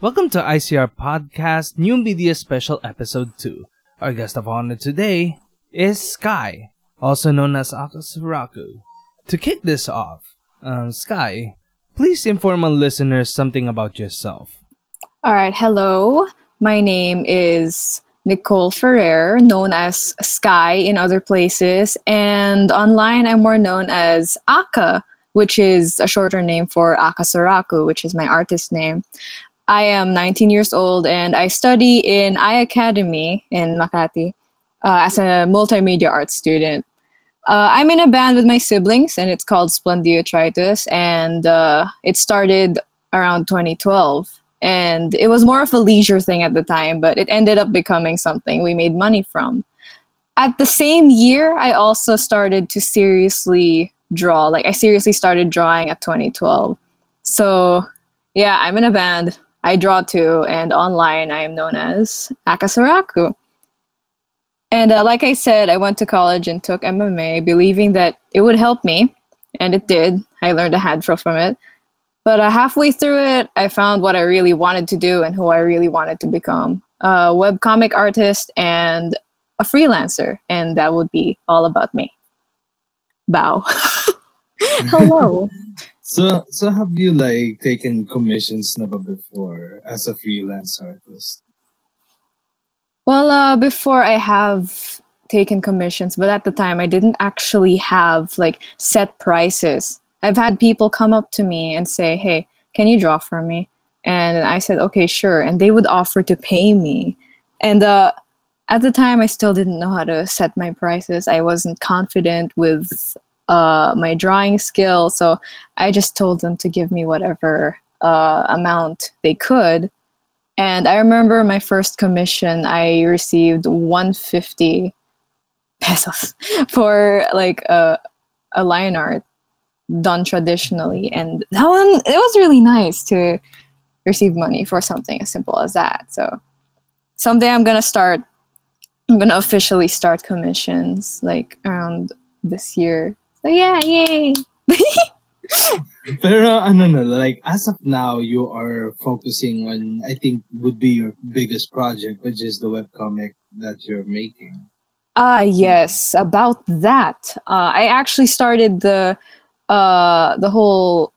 Welcome to ICR Podcast New Media Special Episode 2. Our guest of honor today is Sky, also known as Akasoraku. To kick this off, um, Sky, please inform our listeners something about yourself. All right, hello. My name is Nicole Ferrer, known as Sky in other places, and online I'm more known as Aka, which is a shorter name for Akasoraku, which is my artist name. I am 19 years old and I study in iAcademy in Makati uh, as a multimedia arts student. Uh, I'm in a band with my siblings and it's called Splendiotritus and uh, it started around 2012. And it was more of a leisure thing at the time, but it ended up becoming something we made money from. At the same year, I also started to seriously draw. Like, I seriously started drawing at 2012. So, yeah, I'm in a band. I draw too, and online I am known as Akasoraku. And uh, like I said, I went to college and took MMA, believing that it would help me, and it did. I learned a handful from it. But uh, halfway through it, I found what I really wanted to do and who I really wanted to become a webcomic artist and a freelancer. And that would be all about me. Bow. Hello. So, so have you like taken commissions never before as a freelance artist? Well, uh, before I have taken commissions, but at the time I didn't actually have like set prices. I've had people come up to me and say, "Hey, can you draw for me?" And I said, "Okay, sure." And they would offer to pay me. And uh, at the time, I still didn't know how to set my prices. I wasn't confident with uh, my drawing skill. So I just told them to give me whatever uh, amount they could. And I remember my first commission, I received 150 pesos for like a, a line art done traditionally. And that one, it was really nice to receive money for something as simple as that. So someday I'm going to start, I'm going to officially start commissions like around this year so yeah, yay. Pero ano na, like as of now, you are focusing on, I think, would be your biggest project, which is the webcomic that you're making. Ah, uh, yes, about that. Uh, I actually started the uh, the whole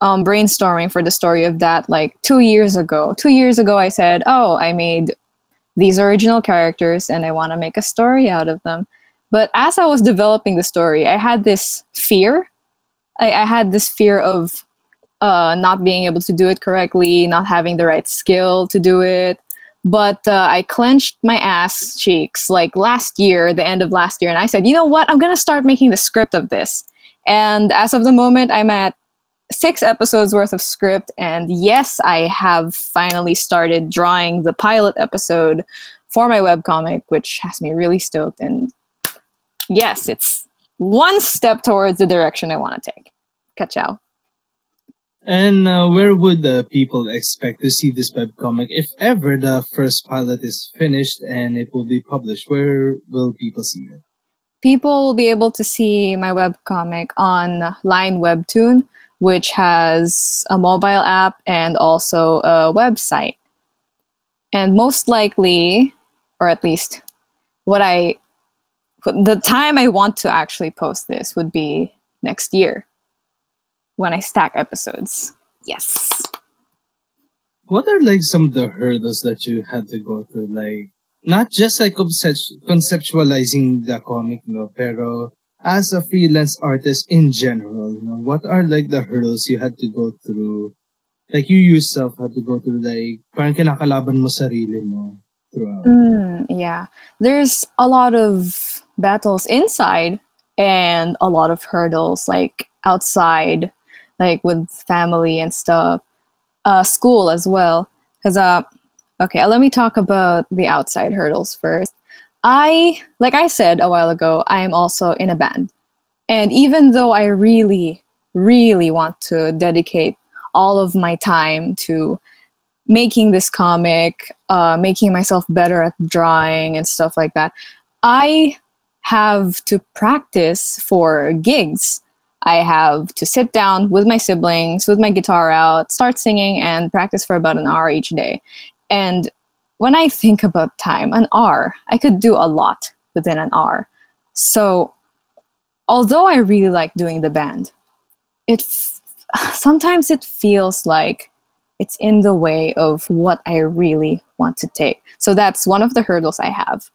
um, brainstorming for the story of that like two years ago. Two years ago, I said, "Oh, I made these original characters, and I want to make a story out of them." But as I was developing the story, I had this fear. I, I had this fear of uh, not being able to do it correctly, not having the right skill to do it. But uh, I clenched my ass cheeks like last year, the end of last year, and I said, you know what? I'm going to start making the script of this. And as of the moment, I'm at six episodes worth of script. And yes, I have finally started drawing the pilot episode for my webcomic, which has me really stoked. And yes, it's one step towards the direction I want to take. Ka-chow. And uh, where would the people expect to see this webcomic if ever the first pilot is finished and it will be published? Where will people see it? People will be able to see my webcomic on Line Webtoon, which has a mobile app and also a website. And most likely, or at least what I the time I want to actually post this would be next year when I stack episodes. Yes. What are like some of the hurdles that you had to go through? Like not just like conceptualizing the comic, no, pero as a freelance artist in general, you know, what are like the hurdles you had to go through? Like you yourself had to go through like parang kinakalaban mo sarili mo throughout. Mm, yeah. There's a lot of battles inside and a lot of hurdles like outside like with family and stuff. Uh school as well. Because uh okay let me talk about the outside hurdles first. I like i said a while ago i am also in a band. And even though i really really want to dedicate all of my time to making this comic uh, making myself better at drawing and stuff like that i have to practice for gigs I have to sit down with my siblings, with my guitar out, start singing, and practice for about an hour each day. And when I think about time, an hour, I could do a lot within an hour. So, although I really like doing the band, it sometimes it feels like it's in the way of what I really want to take. So that's one of the hurdles I have.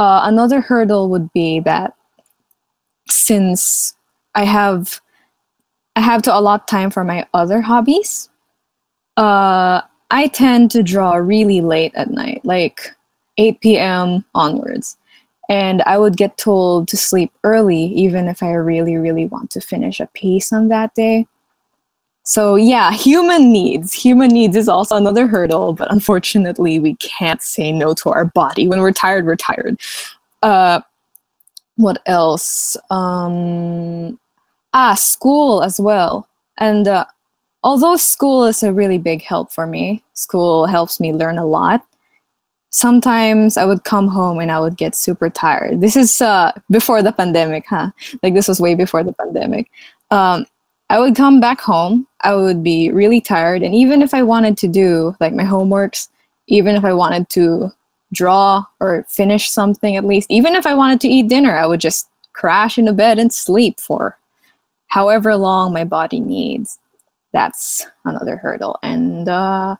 Uh, another hurdle would be that since I have I have to allot time for my other hobbies. Uh, I tend to draw really late at night, like 8 p.m. onwards. And I would get told to sleep early, even if I really, really want to finish a piece on that day. So, yeah, human needs. Human needs is also another hurdle, but unfortunately, we can't say no to our body. When we're tired, we're tired. Uh, what else? Um, ah, school as well. And uh, although school is a really big help for me, school helps me learn a lot. Sometimes I would come home and I would get super tired. This is uh, before the pandemic, huh? Like this was way before the pandemic. Um, I would come back home. I would be really tired, and even if I wanted to do like my homeworks, even if I wanted to draw or finish something at least, even if I wanted to eat dinner, I would just crash into bed and sleep for however long my body needs. That's another hurdle. And uh,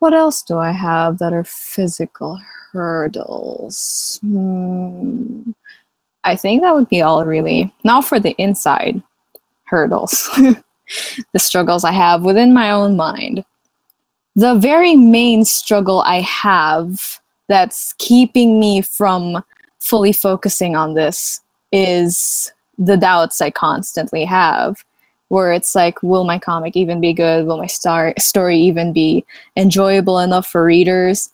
what else do I have that are physical hurdles? Hmm. I think that would be all really. Now for the inside hurdles, the struggles I have within my own mind. The very main struggle I have that's keeping me from fully focusing on this is the doubts I constantly have, where it's like, will my comic even be good? Will my star- story even be enjoyable enough for readers?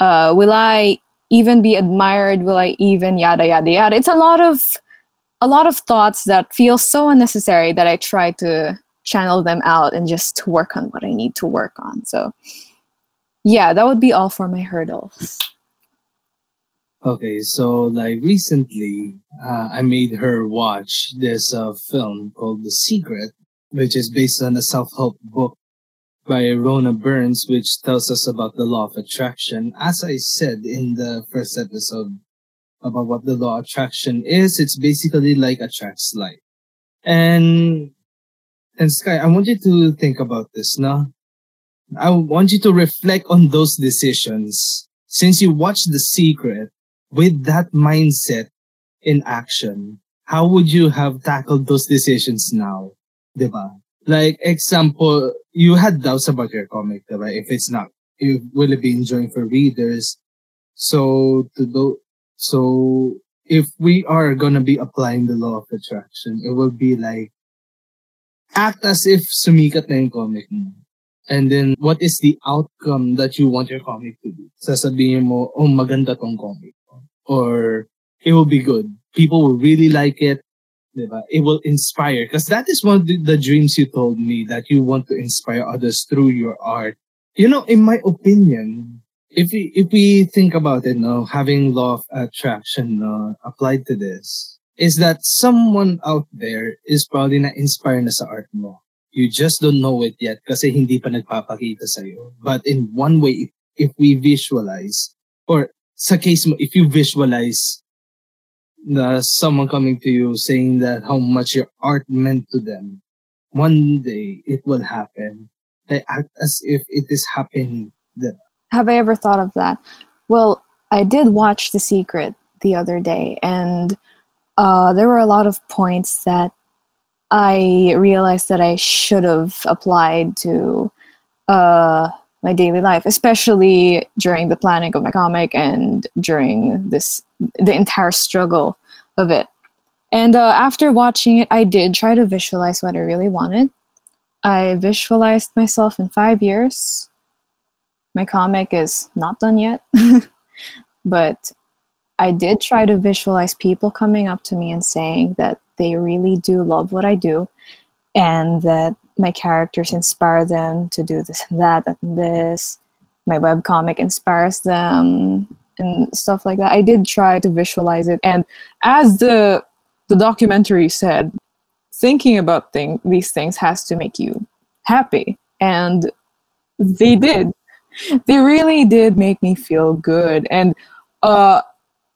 Uh, will I even be admired? Will I even yada yada yada? It's a lot of a lot of thoughts that feel so unnecessary that I try to channel them out and just work on what I need to work on. So yeah, that would be all for my hurdles. Okay, so like recently, uh, I made her watch this uh, film called The Secret, which is based on a self-help book by Rona Burns, which tells us about the law of attraction. As I said in the first episode about what the law of attraction is, it's basically like attracts like. And and Sky, I want you to think about this now. I want you to reflect on those decisions. Since you watched The Secret, with that mindset in action, how would you have tackled those decisions now? Diba? Like, example, you had doubts about your comic, diba? If it's not, if will it be enjoying for readers? So, to do, so if we are gonna be applying the law of attraction, it will be like, act as if sumikat na yung comic mo. And then, what is the outcome that you want your comic to be? Sasabihin mo, oh, maganda tong comic or it will be good. People will really like it. Diba? It will inspire. Because that is one of the, the dreams you told me that you want to inspire others through your art. You know, in my opinion, if we, if we think about it, having law of attraction no, applied to this, is that someone out there is probably na inspire na sa art mo. You just don't know it yet kasi hindi pa nagpapakita sa'yo. But in one way, if, if we visualize, or sa case mo, if you visualize the someone coming to you saying that how much your art meant to them, one day it will happen. They act as if it is happening. Then. Have I ever thought of that? Well, I did watch The Secret the other day, and uh, there were a lot of points that I realized that I should have applied to uh, my daily life, especially during the planning of my comic and during this the entire struggle of it. And uh, after watching it, I did try to visualize what I really wanted. I visualized myself in five years. My comic is not done yet, but I did try to visualize people coming up to me and saying that they really do love what I do and that my characters inspire them to do this and that and this. My webcomic inspires them and stuff like that. I did try to visualize it. And as the the documentary said, thinking about thing, these things has to make you happy. And they did. They really did make me feel good. And uh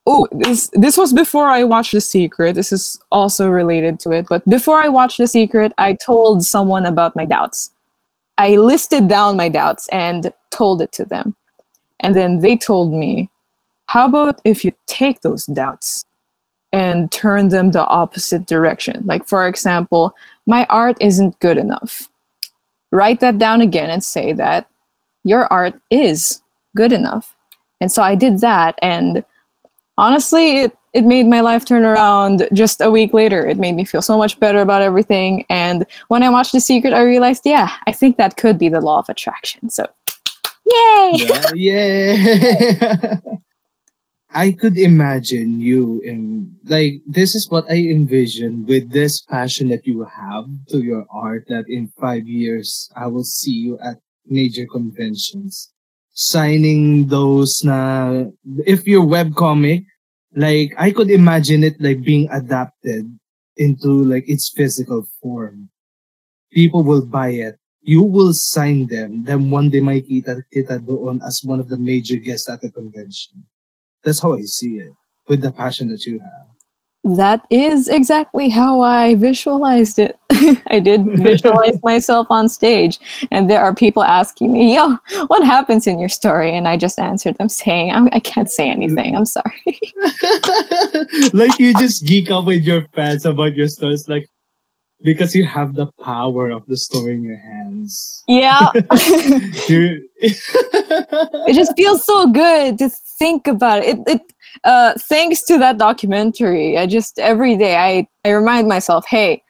oh, this this was before I watched The Secret. This is also related to it. But before I watched The Secret, I told someone about my doubts. I listed down my doubts and told it to them. And then they told me, how about if you take those doubts and turn them the opposite direction? Like, for example, my art isn't good enough. Write that down again and say that your art is good enough. And so I did that. And honestly, it, it made my life turn around just a week later. It made me feel so much better about everything. And when I watched The Secret, I realized, yeah, I think that could be the law of attraction. So, yay! Yeah, yeah. I could imagine you in like this is what I envision with this passion that you have to your art that in five years I will see you at major conventions signing those na if your webcomic like I could imagine it like being adapted into like its physical form. People will buy it. You will sign them. Then one day makita kita doon as one of the major guests at the convention. That's how I see it with the passion that you have. That is exactly how I visualized it. I did visualize myself on stage, and there are people asking me, Yo, what happens in your story? And I just answered them saying, I, I can't say anything. I'm sorry. like you just geek out with your fans about your stories, like because you have the power of the story in your hands. Yeah. It just feels so good to think about it. it, it uh, thanks to that documentary, I just every day I, I remind myself, hey,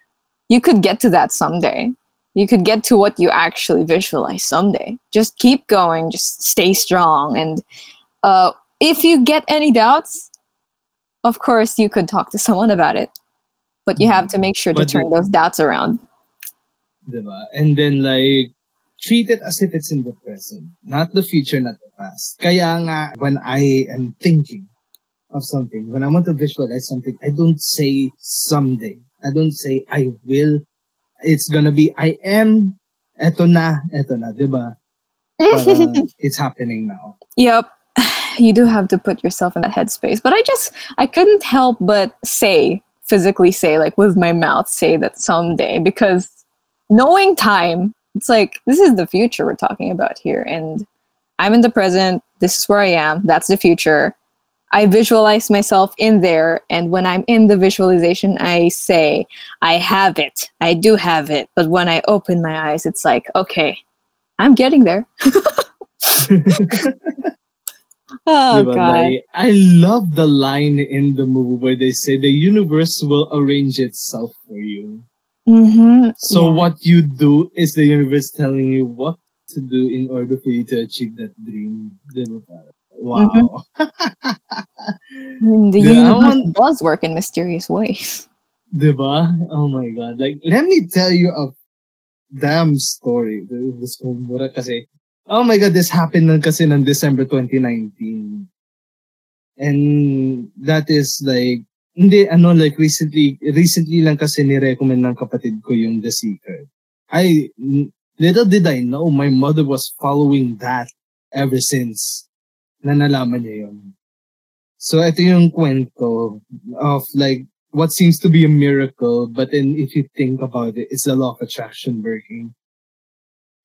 you could get to that someday. You could get to what you actually visualize someday. Just keep going. Just stay strong. And uh, if you get any doubts, of course you could talk to someone about it. But you have to make sure to But turn those doubts around. Diba? And then like treat it as if it's in the present, not the future, not the past. Kaya nga when I am thinking of something, when I want to visualize something, I don't say someday. I don't say I will. It's gonna be I am. Eto na, eto na, diba? It's happening now. Yep. You do have to put yourself in that headspace. But I just I couldn't help but say, physically say, like with my mouth, say that someday because knowing time, it's like this is the future we're talking about here. And I'm in the present, this is where I am, that's the future. I visualize myself in there, and when I'm in the visualization, I say, I have it. I do have it. But when I open my eyes, it's like, okay, I'm getting there. oh god. I love the line in the movie where they say the universe will arrange itself for you. Mm-hmm. So Yeah. what you do is the universe telling you what to do in order for you to achieve that dream. Diba? Wow. Mm, The Yeah, universe want- does work in mysterious ways. Diba? Oh my god. Like, let me tell you a damn story. This mura kasi, oh my god, this happened lang kasi ng December 2019. And that is like, hindi, ano, like recently, recently lang kasi ni-recommend ng kapatid ko yung The Secret. I, little did I know, my mother was following that ever since na nalaman niya yun. So, ito yung kwento of like, what seems to be a miracle, but then if you think about it, it's the law of attraction working.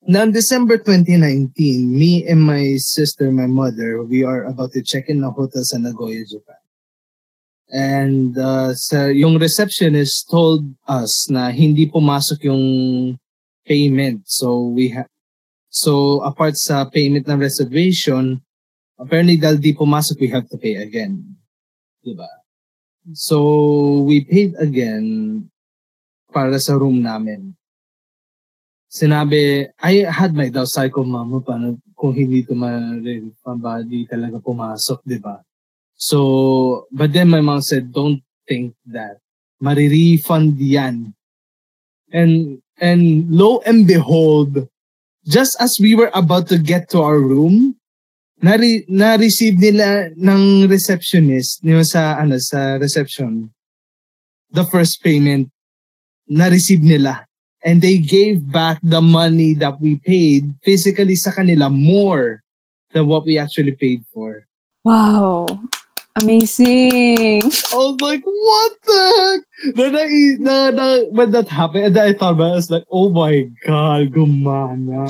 Now, December 2019, me and my sister, my mother, we are about to check in a hotel sa Nagoya, Japan. And uh, sa, yung receptionist told us na hindi pumasok yung payment. So we have so apart sa payment ng reservation, apparently dahil di pumasok, we have to pay again. Diba? So, we paid again para sa room namin. Sinabi, I had my doubt. Sabi ko, mama, paano kung hindi ito ma-refund di talaga pumasok, di ba? So, but then my mom said, don't think that. Marirefund yan. And, and lo and behold, just as we were about to get to our room, na-re- na-receive nila ng receptionist, yung sa, ano, sa reception, the first payment na-receive nila. And they gave back the money that we paid physically sa kanila more than what we actually paid for. Wow. Amazing. I was like, what the heck? Then I, na, na, when that happened, and then I thought about it, I was like, oh my god, gumana.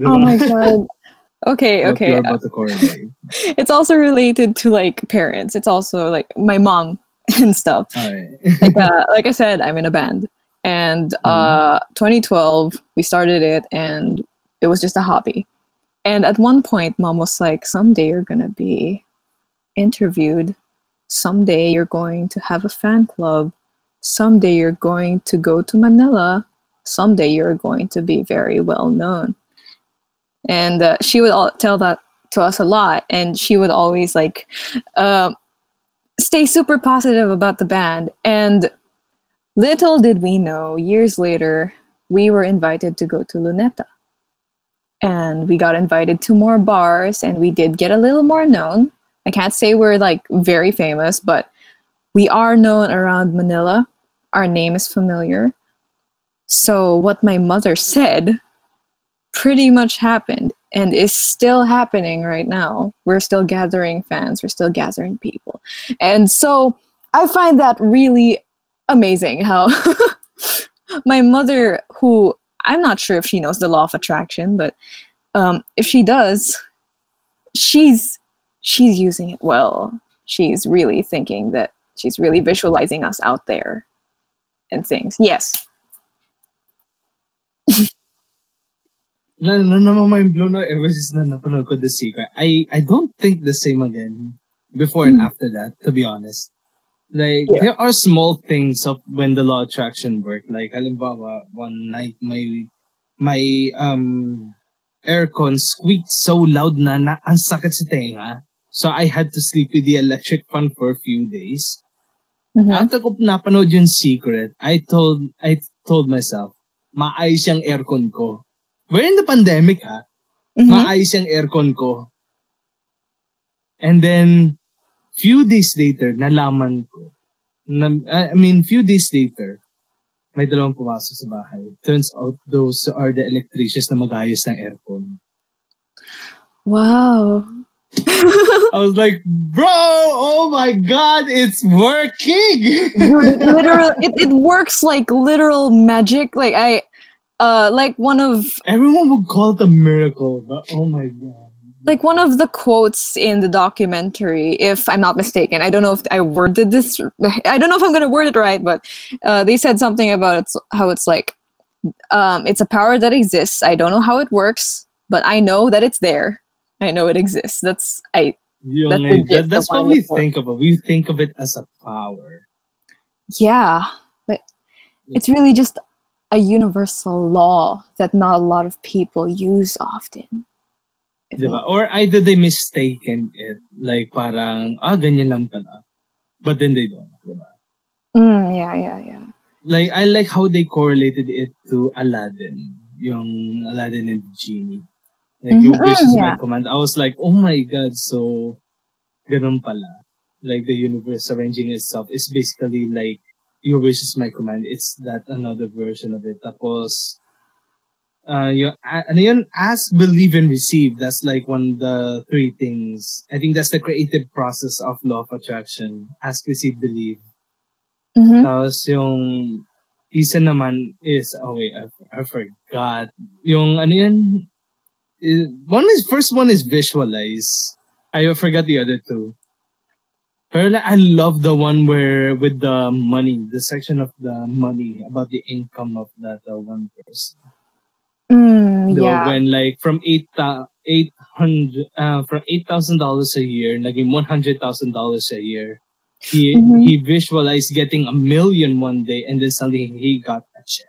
Oh my god. Okay, okay. about to correlate. It's also related to like parents. It's also like my mom and stuff. Alright. like, uh, like I said, I'm in a band, and uh, 2012 we started it, and it was just a hobby. And at one point, mom was like, "Someday you're gonna be interviewed. Someday you're going to have a fan club. Someday you're going to go to Manila. Someday you're going to be very well known." And uh, she would all tell that to us a lot, and she would always like. um stay super positive about the band. And little did we know, years later, we were invited to go to Luneta. And we got invited to more bars, and we did get a little more known. I can't say we're like very famous, but we are known around Manila. Our name is familiar. So, what my mother said pretty much happened and is still happening right now. We're still gathering fans, we're still gathering people. And so I find that really amazing how my mother, who I'm not sure if she knows the law of attraction, but um, if she does, she's she's using it well. She's really thinking that she's really visualizing us out there and things. Yes. na, na, na, mind blown na ever since na napanood ko The Secret. I, I don't think the same again before and Hmm. after that, to be honest. Like, Yeah. there are small things of when the law attraction work. Like, halimbawa, one night, my, my, um, aircon squeaked so loud na, na ang sakit sa tenga. So, I had to sleep with the electric fan for a few days. Mhm. After ko napanood yung secret, I told, I told myself, maayos yung aircon ko. We're in the pandemic, ha? Mhm. maayos yung aircon ko. And then, few days later, nalaman ko. Na, I mean, few days later, may dalawang pumasok sa bahay. Turns out, those are the electricians na mag-ayos ng aircon. Wow. I was like, bro, oh my God, it's working! literal it, it works like literal magic. Like I uh like one of Everyone would call it a miracle, but oh my God. like one of the quotes in the documentary, if I'm not mistaken. I don't know if I worded this I don't know if I'm gonna word it right, but uh, they said something about it's how it's like um it's a power that exists. I don't know how it works, but I know that it's there. I know it exists. That's I That's that, that's what we think of it. We think of it as a power. yeah, but it's really just a universal law that not a lot of people use often. Diba? Or either they mistaken it, like parang, ah, ganyan lang pala. But then they don't. Diba? Mm, yeah, yeah, yeah. Like, I like how they correlated it to Aladdin. Yung Aladdin and Genie. Like, Mhm, wish is yeah. my command. I was like, oh my God, so, ganun pala. Like, the universe arranging itself is basically like, your wish is my command. It's that another version of it. Tapos, uh, yung, a- ano yun, ask, believe, and receive. That's like one of the three things. I think that's the creative process of law of attraction. Ask, receive, believe. Mhm. Tapos yung isa naman is, oh wait, I, I forgot. Yung ano yun? Eh, One is, first one is visualize. I forgot the other two. Pero I love the one where with the money, the section of the money about the income of that uh, one person. Mm, yeah. When like from eight eight hundred uh, from eight thousand dollars a year, naging one hundred thousand dollars a year. He Mhm. he visualized getting a million one day, and then suddenly he got a check.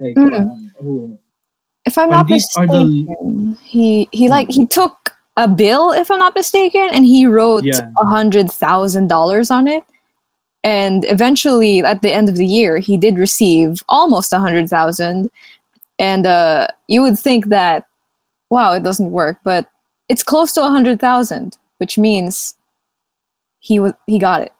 Like, Mm. um, oh, if I'm not are the- mistaken, he he like he took a bill, if I'm not mistaken, and he wrote Yeah. a hundred thousand dollars on it. And eventually, at the end of the year, he did receive almost a hundred thousand. And uh, you would think that, wow, it doesn't work, but it's close to a hundred thousand, which means he was he got it.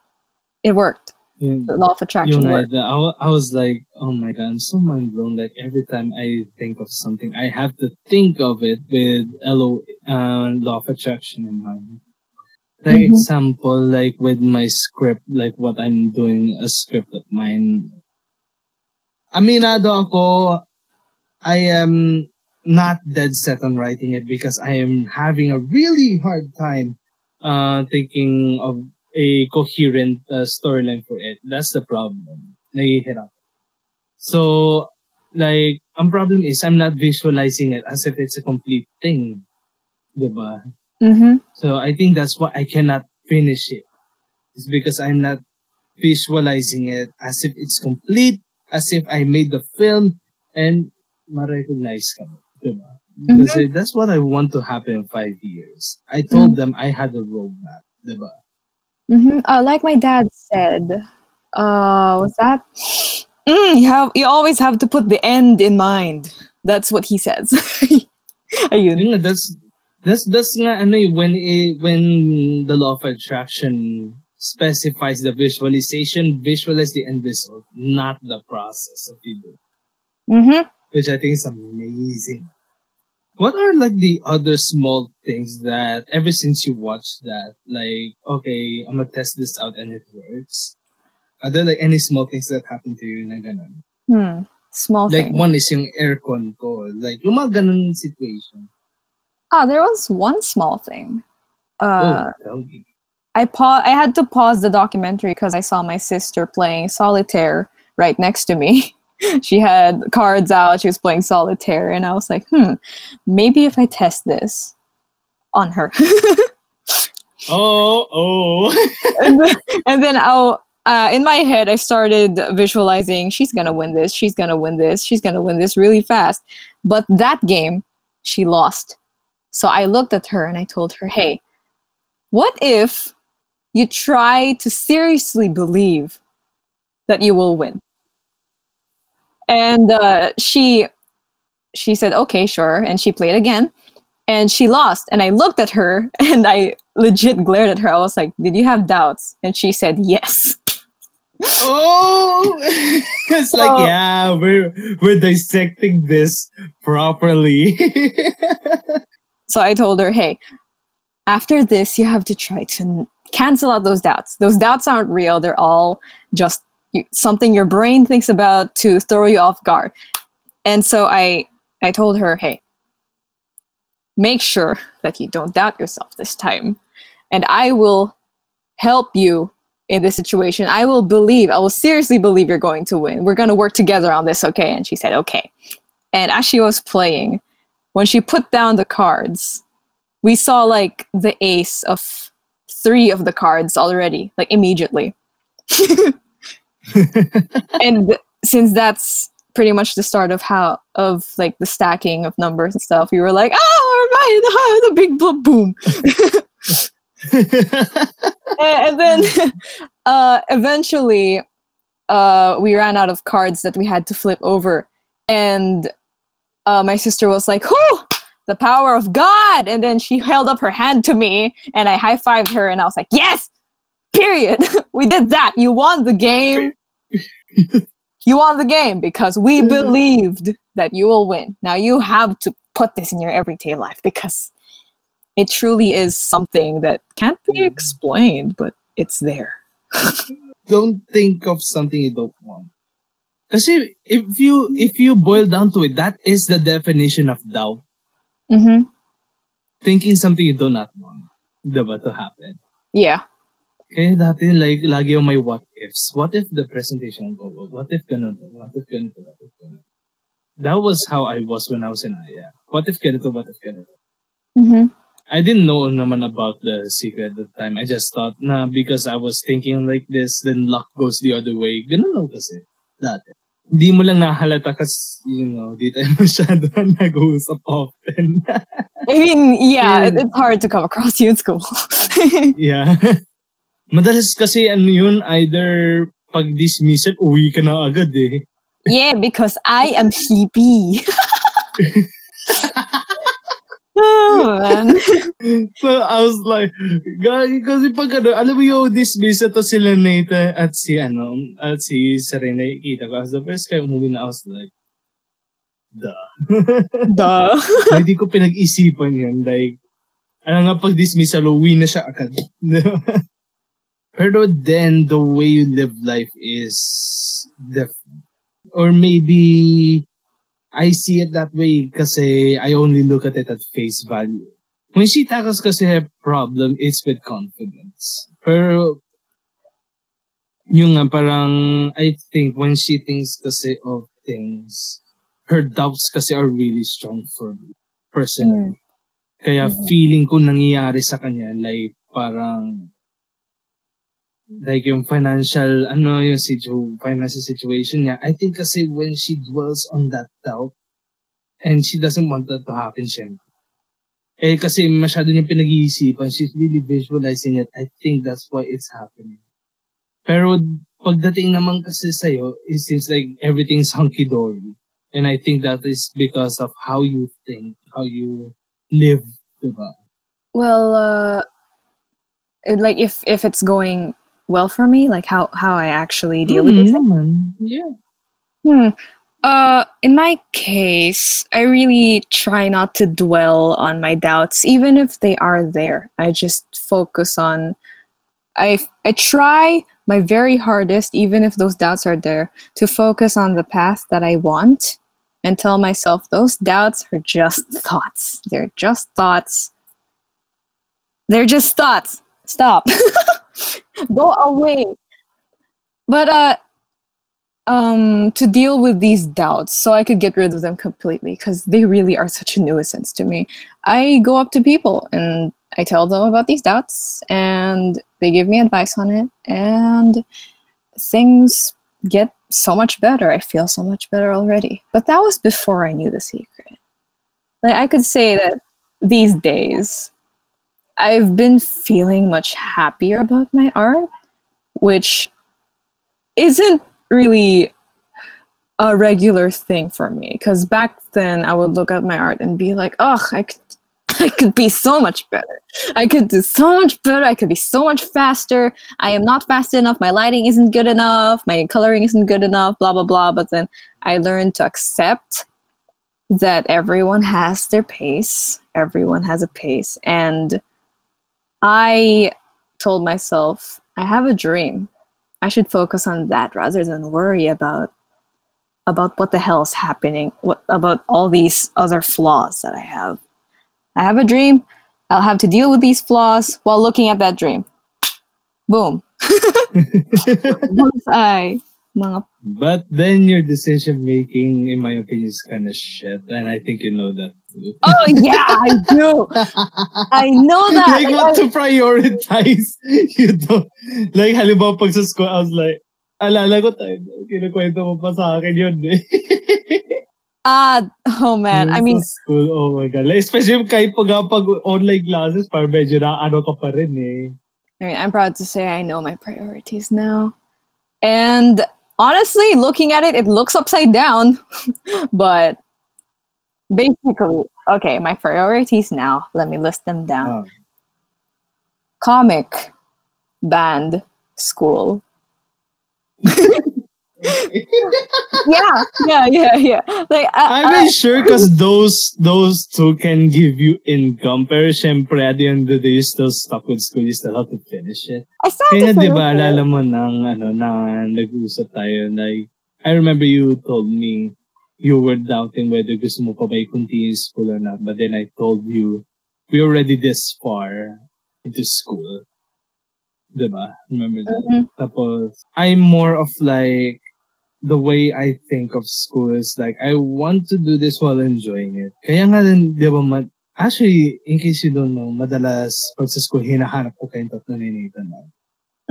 It worked. The law of attraction works. idea, I, I was like, oh my god, I'm so mind blown. Like every time I think of something, I have to think of it with LO, uh, law of attraction in mind. Like Mhm. example, like with my script, like what I'm doing, a script of mine. Aminado ako, I don't know. I am not dead set on writing it because I am having a really hard time uh, thinking of a coherent uh, storyline for it. That's the problem. Nahihirap. So, like, ang problem is I'm not visualizing it as if it's a complete thing. Diba? Mm-hmm. So I think that's why I cannot finish it. It's because I'm not visualizing it as if it's complete, as if I made the film and ma-recognize ka. Diba? Because uh, that's what I want to happen in five years. I told them I had a roadmap. Diba? Mm-hmm. Uh, like my dad said, uh, what's that? Mm, you have you always have to put the end in mind. That's what he says. Ayun. Yun nga, that's that's that's nga ano eh, when it, when the law of attraction specifies the visualization, visualize the end result, not the process of you do. Mm-hmm. which I think is amazing. What are like the other small things that ever since you watched that, like, okay, I'm gonna test this out and it works? Are there like any small things that happen to you na ganun? Hmm. Small things. Like thing. one is yung aircon ko. Like, yung mga ganun situation. Ah, there was one small thing. Uh, oh, me. I pa- I had to pause the documentary because I saw my sister playing solitaire right next to me. she had cards out. She was playing solitaire, and I was like, "Hmm, maybe if I test this on her." Oh, oh. and then, and then I'll, uh, in my head, I started visualizing she's gonna win this, she's gonna win this, she's gonna win this really fast. But that game, she lost. So I looked at her and I told her, hey, what if you try to seriously believe that you will win? And uh, she she said, okay, sure. And she played again and she lost. And I looked at her and I legit glared at her. I was like, Did you have doubts? And she said, Yes. oh! it's like, yeah, we're, we're dissecting this properly. So I told her, Hey, after this, you have to try to cancel out those doubts. Those doubts aren't real, they're all just something your brain thinks about to throw you off guard. And so I, I told her, Hey, make sure that you don't doubt yourself this time. And I will help you in this situation. I will believe, I will seriously believe you're going to win. We're going to work together on this, okay? And she said, okay. And as she was playing, when she put down the cards, we saw like the ace of three of the cards already, like immediately. and since that's pretty much the start of how of like the stacking of numbers and stuff, we were like, oh, right, the big blo- boom. and, then uh, eventually uh, we ran out of cards that we had to flip over. And uh, my sister was like whoo the power of god. And then she held up her hand to me and i high-fived her and i was like yes period. We did that. You won the game you won the game because we believed that you will win now you have to put this in your everyday life because it truly is something that can't be explained but it's there don't think of something you don't want. Kasi if you if you boil down to it, that is the definition of doubt. mm-hmm. Thinking something you do not want. Diba to happen. yeah Kaya dati like lagi yung may what ifs. What if the presentation go? What if ganun? What if ganito? What if ganito? That was how I was when I was in Aya. What if ganito? What if ganito? mm-hmm. I didn't know naman about the secret at the time. I just thought na because I was thinking like this, then luck goes the other way. Ganun lang kasi. Dati. Hindi mo lang nahalata kasi, you know, di tayo masyado nag-uusap often. I mean, yeah, Yeah. it's hard to come across you in school. yeah. Madalas kasi ano yun, either pag dismissal, uwi ka na agad eh. yeah, because I am sleepy. Oh, man. so I was like, gagi, kasi pag ano, alam mo yung dismiss ito sila Nathan at si ano, at si Serena, ikita ko. As the first time movie na I was like, duh. Duh. Hindi ko pinag-isipan yan. Like, ano nga pag dismissal, uwi na siya agad. Pero then, the way you live life is different. Or maybe, I see it that way kasi I only look at it at face value. When she tackles kasi her problem, it's with confidence. Pero, yung nga parang, I think when she thinks kasi of things, her doubts kasi are really strong for me, personally. Kaya Mhm. feeling ko nangyayari sa kanya, like, parang, like yung financial, ano yung situ, financial situation niya, I think kasi when she dwells on that doubt, and she doesn't want that to happen, syempre. Eh, kasi masyado niyang pinag-iisipan, she's really visualizing it. I think that's why it's happening. Pero pagdating naman kasi sa'yo, it seems like everything's hunky-dory. And I think that is because of how you think, how you live, diba? Well, uh, like if if it's going well for me, like how how I actually deal with it. naman. Yeah. Hmm. Uh, in my case, I really try not to dwell on my doubts, even if they are there. I just focus on. I I try my very hardest, even if those doubts are there, to focus on the path that I want, and tell myself those doubts are just thoughts. They're just thoughts. They're just thoughts. Stop. Go away. But uh um to deal with these doubts so I could get rid of them completely because they really are such a nuisance to me. I go up to people and I tell them about these doubts and they give me advice on it and things get so much better. I feel so much better already. But that was before I knew the secret. Like I could say that these days I've been feeling much happier about my art, which isn't really a regular thing for me. Because back then, I would look at my art and be like, "Oh, I could, I could be so much better. I could do so much better. I could be so much faster. I am not fast enough. My lighting isn't good enough. My coloring isn't good enough. Blah blah blah." But then I learned to accept that everyone has their pace. Everyone has a pace, and I told myself, I have a dream. I should focus on that rather than worry about about what the hell is happening, what about all these other flaws that I have. I have a dream. I'll have to deal with these flaws while looking at that dream. Boom. Bullseye. Mga But then your decision making, in my opinion, is kind of shit. And I think you know that. Oh yeah, I do. I know that. like what to prioritize. you don't. Like, halimbawa pag sa school, I was like, alala ko tayo, kinukwento mo pa sa akin yun eh. Ah, oh man. I mean, school, oh my God. Like, especially kahit pag, pag online classes, parang medyo na ano ka pa rin eh. I mean, I'm proud to say I know my priorities now. And honestly, looking at it, it looks upside down. but basically, okay, my priorities now, let me list them down. Ah. Comic, band, school. Yeah, yeah, yeah, yeah. Like, I, I'm not sure because those those two can give you income. Pero syempre, at the end of the day, you're still stuck with school. You still have to finish it. I Kaya di ba, alala mo nang, ano, na nag-usap tayo, like, I remember you told me you were doubting whether gusto mo pa ba i-continue school or not. But then I told you, we're already this far into school. Diba? Remember that? Mhm. Tapos, I'm more of like, the way I think of school is like, I want to do this while enjoying it. Kaya nga din, di ba, ma- actually, in case you don't know, madalas pag sa school, hinahanap ko kayong tatlo ni Nathan. ah.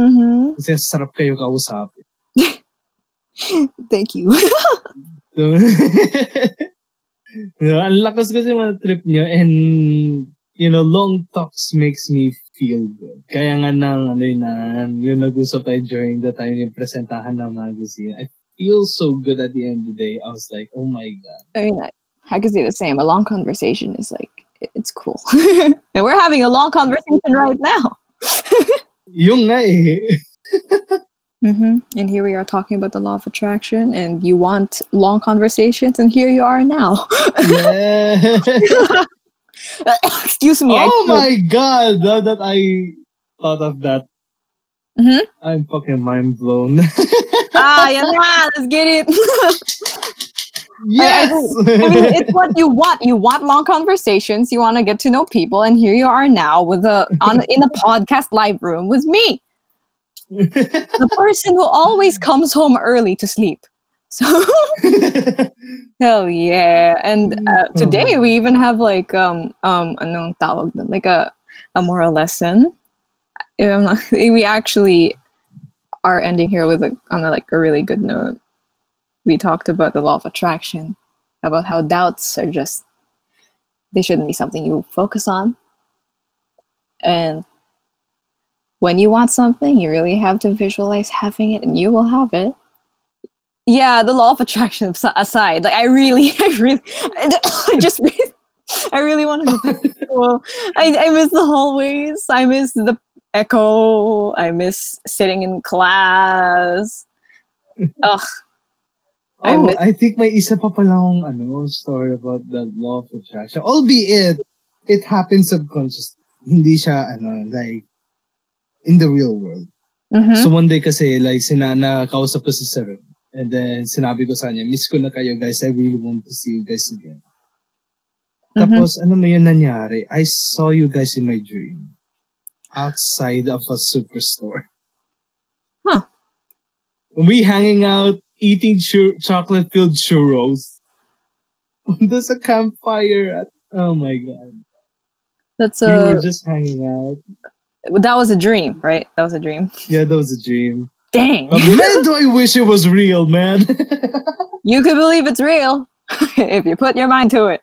Mhm. Kasi sarap kayo kausapin. Thank you. So, you know, ang lakas kasi mga trip niyo and you know, long talks makes me feel good. Kaya nga nang ano yun, na, yung nag-usap tayo during the time yung presentahan ng magazine, I feel so good at the end of the day. I was like, oh my God. I mean, I, I could say the same. A long conversation is like it's cool. and we're having a long conversation right now. Yung nga eh. hmm And here we are talking about the law of attraction, and you want long conversations, and here you are now. Yeah. Excuse me. Oh my god! Now that I thought of that, Mhm. I'm fucking mind blown. Ah, na, let's get it. yes! I mean, it's what you want. You want long conversations. You want to get to know people, and here you are now with a on in a podcast live room with me, the person who always comes home early to sleep. So hell yeah! And uh, today we even have like um um anong tawag like a a moral lesson. We actually are ending here with a on a, like a really good note. We talked about the law of attraction, about how doubts are just they shouldn't be something you focus on. And when you want something, you really have to visualize having it, and you will have it. Yeah, the law of attraction aside, like I really, I really, I just, really, I really want to go back to school. I, I miss the hallways. I miss the echo. I miss sitting in class. Ugh. I oh, miss- I think may isa pa pala akong ano, story about the law of attraction. Albeit, it happens subconsciously. Hindi siya, ano, like, in the real world. Mhm. So one day kasi, like, sinana, kausap ko si Sir. And then, sinabi ko sa kanya, miss ko na kayo guys. I really want to see you guys again. Mhm. Tapos, ano na yun nangyari? I saw you guys in my dream. Outside of a superstore. Huh. We hanging out, eating chur- chocolate-filled churros. There's a campfire at, oh my god. That's we were a just hanging out. That was a dream, right? That was a dream. Yeah, that was a dream. Dang. But man, do I wish it was real, man. You could believe it's real if you put your mind to it.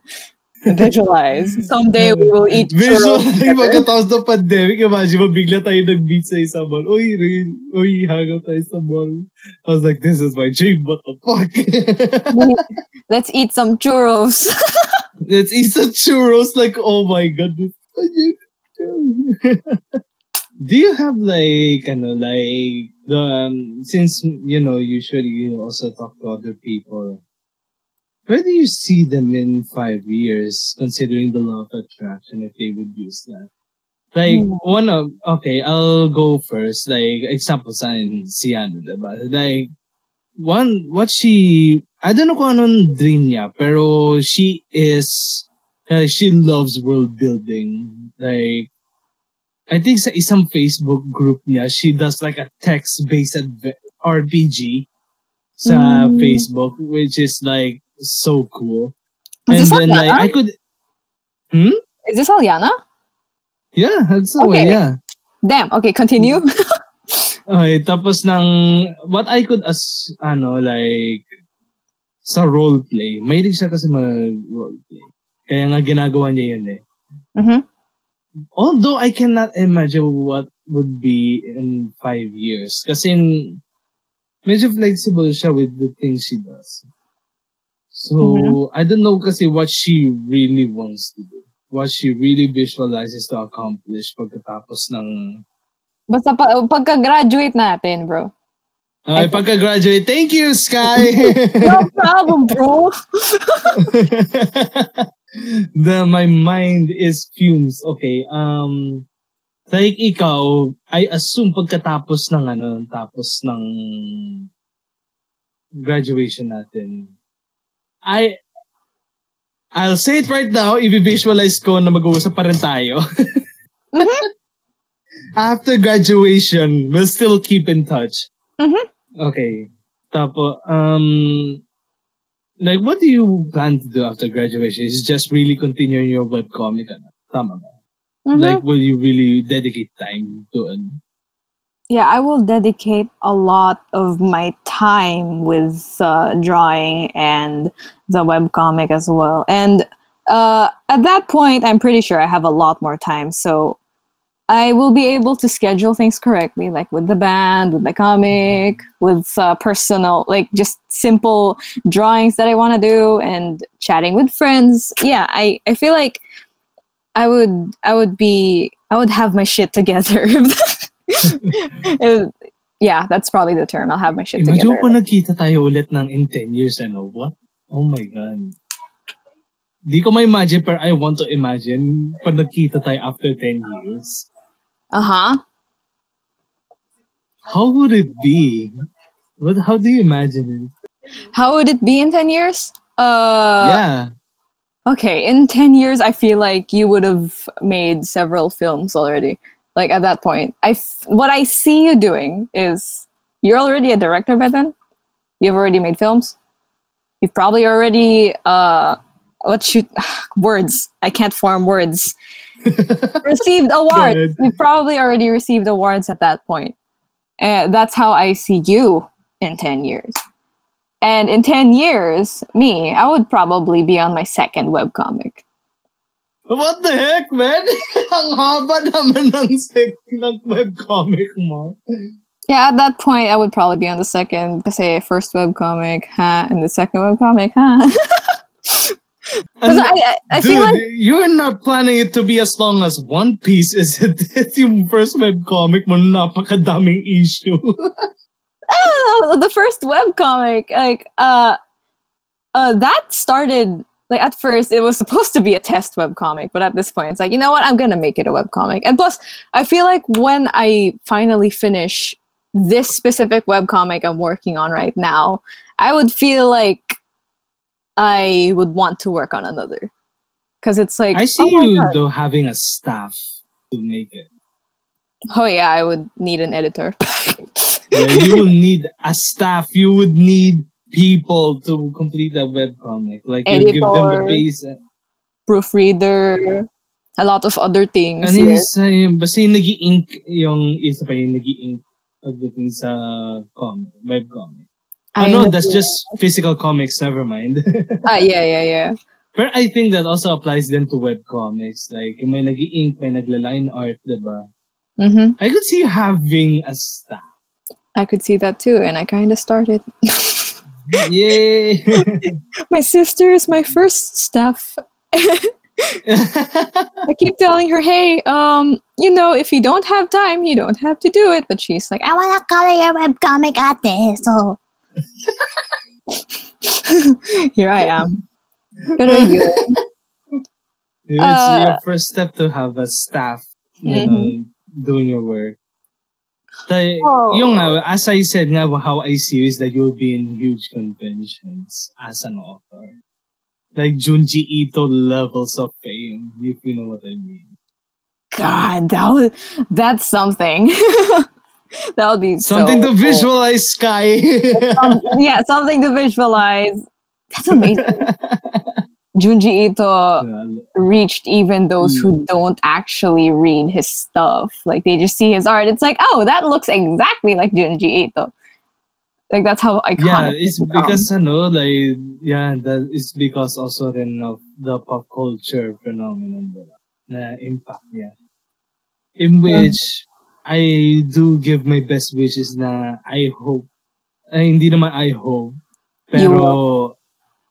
Visualize. Someday we will eat Visual, pagkatapos ng pandemic, imagine mo, bigla tayo nag-meet sa isang mall. Uy, real. Uy, hang out tayo sa mall. I was like, this is my dream, what the fuck? Let's eat some churros. Let's eat some churros, like, oh my god. What do? You have like, ano, like, the, um, since, you know, usually you also talk to other people, where do you see them in five years, considering the law of attraction, if they would use that? Like, Hmm. one of, okay, I'll go first. Like, example sa si ano, diba? Like, one, what she, I don't know kung anong dream niya, pero she is, uh, she loves world building. Like, I think sa isang Facebook group niya, she does like a text-based adve- RPG sa Mm. Facebook, which is like so cool. Is And this then like? I could, Is this Aliana? yeah, that's the way, Okay. yeah. Damn. Okay, continue. Okay, tapos ng, what I could as, ano, like, sa roleplay, mahilig siya kasi mag-roleplay. Kaya nga ginagawa niya yun eh. Mhm. Although I cannot imagine what would be in five years. Kasi medyo flexible siya with the things she does. So, Mhm. I don't know kasi what she really wants to do. What she really visualizes to accomplish pagkatapos ng Basta pa, pagka-graduate natin, bro. Okay, pagka-graduate. Thank you, Sky! No problem, bro. the my mind is fumes. Okay. Um like ikaw, I assume pagkatapos ng ano, tapos ng graduation natin. I I'll say it right now, i-visualize ko na mag-uusap pa rin tayo. After graduation, we'll still keep in touch. Mhm. Okay. Tapo, um, like, what do you plan to do after graduation? Is it just really continuing your webcomic? Tama ba? Mhm. Like, will you really dedicate time to it? yeah, I will dedicate a lot of my time with uh, drawing and the webcomic as well. And uh, at that point, I'm pretty sure I have a lot more time. So I will be able to schedule things correctly, like with the band, with my comic, with uh, personal, like just simple drawings that I want to do and chatting with friends. Yeah, I, I feel like I would I would be I would have my shit together. Yeah, that's probably the term. I'll have my shit Imagine together. nagkita tayo ulit ng in 10 years, ano? What? Oh my God. Di ko ma-imagine, pero I want to imagine pag nagkita tayo after 10 years. Uh-huh. How would it be? What? How do you imagine it? How would it be in 10 years? Uh yeah. okay, in 10 years I feel like you would have made several films already. Like at that point. I f- what I see you doing is you're already a director by then. You've already made films. You've probably already uh what should words. I can't form words. received awards. You've probably already received awards at that point. And that's how I see you in 10 years. And in 10 years, me, I would probably be on my second webcomic. What the heck, man? Ang haba naman ng, sec- ng webcomic mo. Yeah, at that point, I would probably be on the second, kasi first webcomic, huh? And the second webcomic, huh? Because I, I, Dude, feel like you're not planning it to be as long as One Piece, is it? yung first webcomic mo, napakadaming issue. oh, the first webcomic, like, uh, uh, that started, like, at first, it was supposed to be a test webcomic, but at this point, it's like, you know what, I'm gonna make it a webcomic. And plus, I feel like when I finally finish this specific webcomic I'm working on right now, I would feel like I would want to work on another. Because it's like, I see oh you, God. though, having a staff to make it. Oh, yeah, I would need an editor. Yeah, you will need a staff. You would need people to complete that webcomic. Like, you give them the Editor. base. Proofreader, a lot of other things. Ano yung yes. isa yung, basta yung nag ink yung isa pa yung nag ink pagdating sa com, webcomic. I know that's just physical comics, never mind. Ah, yeah, yeah, yeah. But I think that also applies then to web comics. Like, may nag ink may nagla-line art, diba? hmm I could see you having a staff. I could see that too, and I kind of started. Yay! my sister is my first staff. I keep telling her, "Hey, um, you know, if you don't have time, you don't have to do it." But she's like, "I wanna color your webcomic ate." So here I am. Pero yun. it's Uh, your first step to have a staff, you know, doing your work. Tay, Oh. Yung nga, as I said nga, how I see you is that you'll be in huge conventions as an author. Like Junji Ito levels of fame, if you know what I mean. God, that was that's something. that would be Something so to cool. visualize, Sky. Um, yeah, something to visualize. That's amazing. Junji Ito reached even those who don't actually read his stuff. Like they just see his art. It's like, oh, that looks exactly like Junji Ito. Like that's how iconic. yeah, it's because know, like yeah, that is because also rin of the pop culture phenomenon na impact niya. In which I do give my best wishes na I hope ay hindi naman I hope pero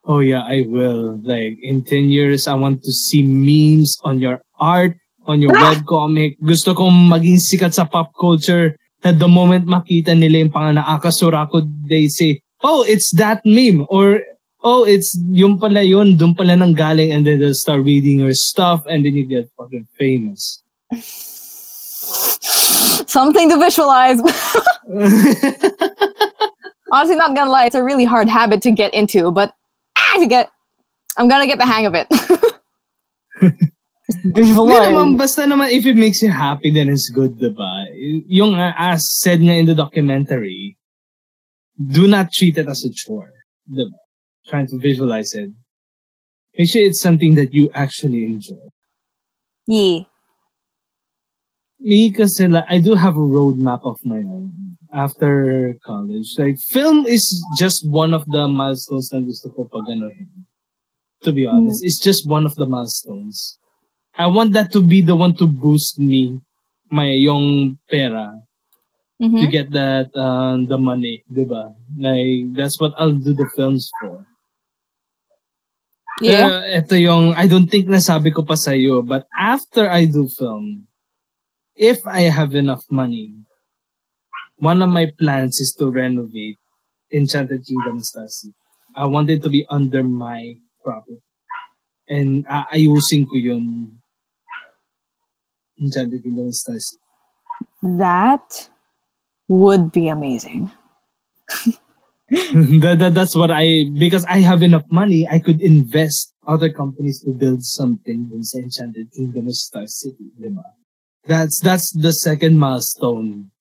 oh yeah, I will. Like in 10 years I want to see memes on your art, on your webcomic. Gusto kong maging sikat sa pop culture that the moment makita nila yung pangalan na Akasurako, they say, oh, it's that meme. Or, oh, it's yung pala yun, dun pala nang galing. And then they'll start reading your stuff and then you get fucking famous. something to visualize. Honestly, not gonna lie, it's a really hard habit to get into, but ah, to get, I'm gonna get the hang of it. Visualize. naman, basta naman if it makes you happy, then it's good, diba? Yung uh, as said nga in the documentary, do not treat it as a chore. Diba? Trying to visualize it. Make sure it's something that you actually enjoy. Yeah. Me, kasi like, I do have a roadmap of my own after college. Like, film is just one of the milestones na gusto ko pag ano, To be honest, it's just one of the milestones. I want that to be the one to boost me, my yung pera, to Mhm. get that, uh, the money, diba? Like, that's what I'll do the films for. Yeah. Uh, ito yung, I don't think nasabi ko pa sa'yo, but after I do film, if I have enough money, one of my plans is to renovate Enchanted Kingdom Star City. I want it to be under my property. And aayusin ko yun Enchanted Kingdom Star City. That would be amazing. that, that, that's what I, because I have enough money, I could invest other companies to build something in Enchanted Kingdom Star City, di ba? That's, that's the second milestone.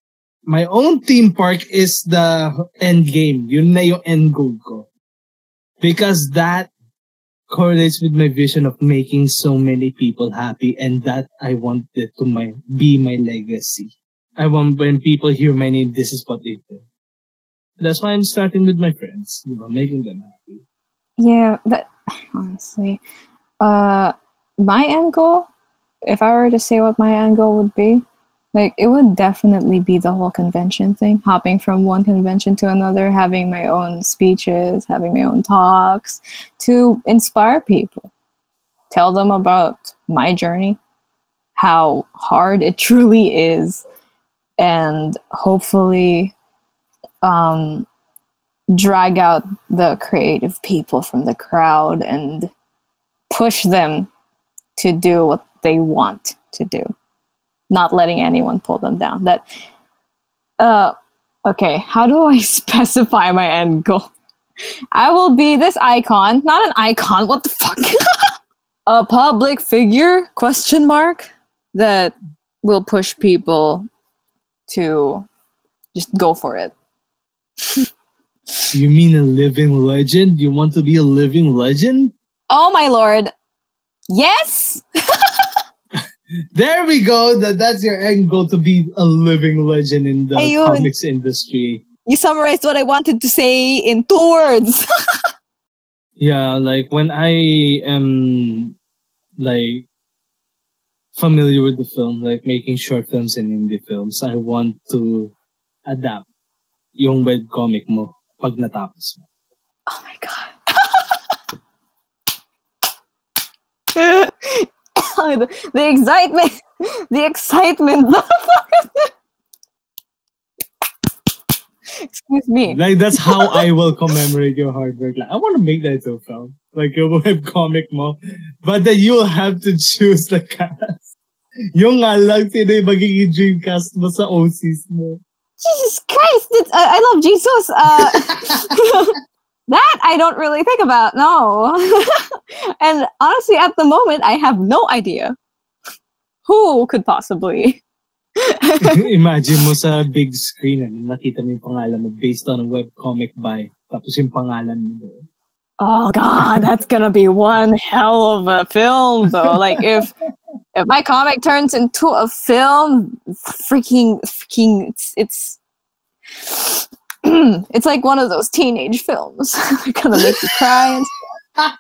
My own theme park is the end game. Yun na yung end goal ko. Because that correlates with my vision of making so many people happy and that I want it to my, be my legacy. I want when people hear my name, this is what they do. That's why I'm starting with my friends, you know, making them happy. Yeah, but honestly, uh, my end goal, if I were to say what my end goal would be, like it would definitely be the whole convention thing, hopping from one convention to another, having my own speeches, having my own talks to inspire people, tell them about my journey, how hard it truly is, and hopefully um, drag out the creative people from the crowd and push them to do what they want to do not letting anyone pull them down that uh okay how do i specify my end goal i will be this icon not an icon what the fuck a public figure question mark that will push people to just go for it You mean a living legend? You want to be a living legend? Oh my lord. Yes. There we go. That that's your end goal to be a living legend in the Ayun. comics industry. You summarized what I wanted to say in two words. Yeah, like when I am like familiar with the film, like making short films and indie films, I want to adapt yung webcomic mo pag natapos mo. oh my god. the, the excitement. The excitement. Excuse me. Like that's how I will commemorate your hard work. Like, I want to make that a film, like your web comic mo, but then you will have to choose the cast. Yung nga lang sino yung magiging dream cast mo sa OCs mo. Jesus Christ! Uh, I love Jesus. Uh, that I don't really think about. No. and honestly, at the moment, I have no idea who could possibly. Imagine mo sa big screen, ano, nakita mo yung pangalan mo based on a webcomic by, tapos yung pangalan mo. Oh God, that's gonna be one hell of a film, though. Like if if my comic turns into a film, freaking, freaking, it's it's it's like one of those teenage films. gonna make you cry. And stuff.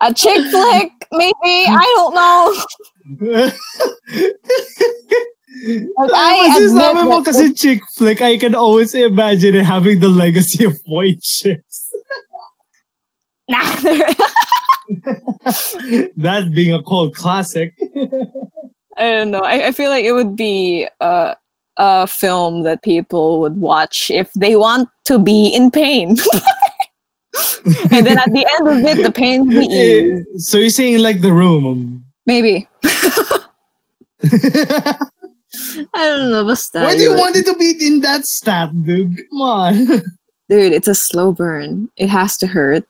a chick flick, maybe. I don't know. Like, I Kasi admit sabi mo that chick flick, I can always imagine it having the legacy of white chicks. Nah, that being a cult classic. I don't know. I, I feel like it would be uh, a film that people would watch if they want to be in pain. and then at the end of it, the pain will be eh, eased. so you're saying like the room. Um? Maybe. I don't know. Basta. Why do you want it to be in that stat, dude? Come on. Dude, it's a slow burn. It has to hurt.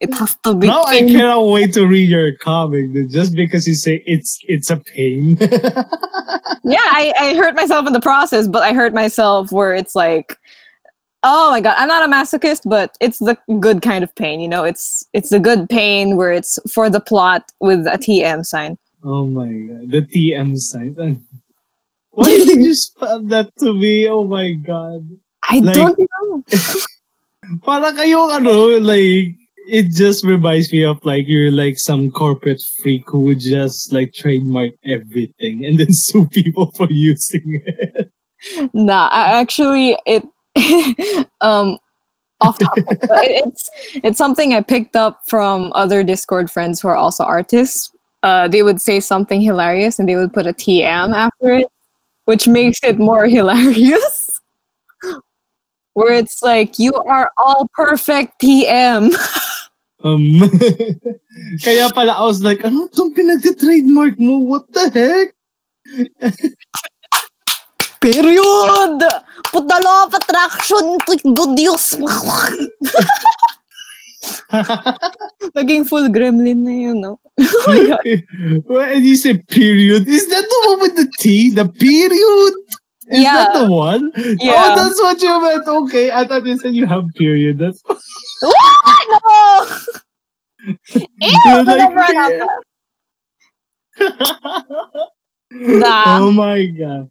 It has to be. now I cannot wait to read your comic, just because you say it's it's a pain. yeah, I, I hurt myself in the process, but I hurt myself where it's like, oh my god, I'm not a masochist, but it's the good kind of pain, you know. It's it's the good pain where it's for the plot with a TM sign. oh my god, the TM sign. Why did you spell that to me? Oh my god. I Like- don't know. Para kayo ano, like, it just reminds me of like, you're like some corporate freak who would just like trademark everything and then sue people for using it. Nah, I, actually, it um off topic. it's it's something I picked up from other Discord friends who are also artists. Uh, they would say something hilarious and they would put a TM after it, which makes it more hilarious. Where it's like you are all perfect TM. Um, kaya pala I was like, ano itong pinag-trademark mo? What the heck? Period. Put the law of attraction to good Diyos. Naging full gremlin na yun, no? oh my God. when you say period, is that the one with the T? The period? Is Yeah. that the one? Oh, Yeah. that's what you meant. Okay, I thought you said you have period. That's What? No! Ew! Like. Nah. oh my god.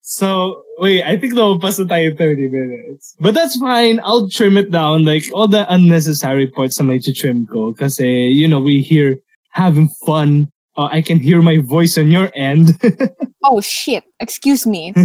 So, wait, I think lumabas na tayo 30 minutes. But that's fine. I'll trim it down. Like, all the unnecessary parts na to trim ko. Kasi, you know, we here having fun. Uh, I can hear my voice on your end. Oh shit. Excuse me.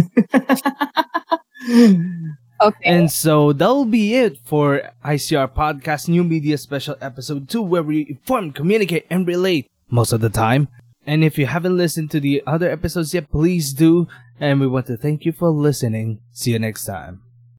Okay. And so that'll be it for ICR Podcast New Media Special Episode 2, where we inform, communicate, and relate most of the time. And if you haven't listened to the other episodes yet, please do. And we want to thank you for listening. See you next time.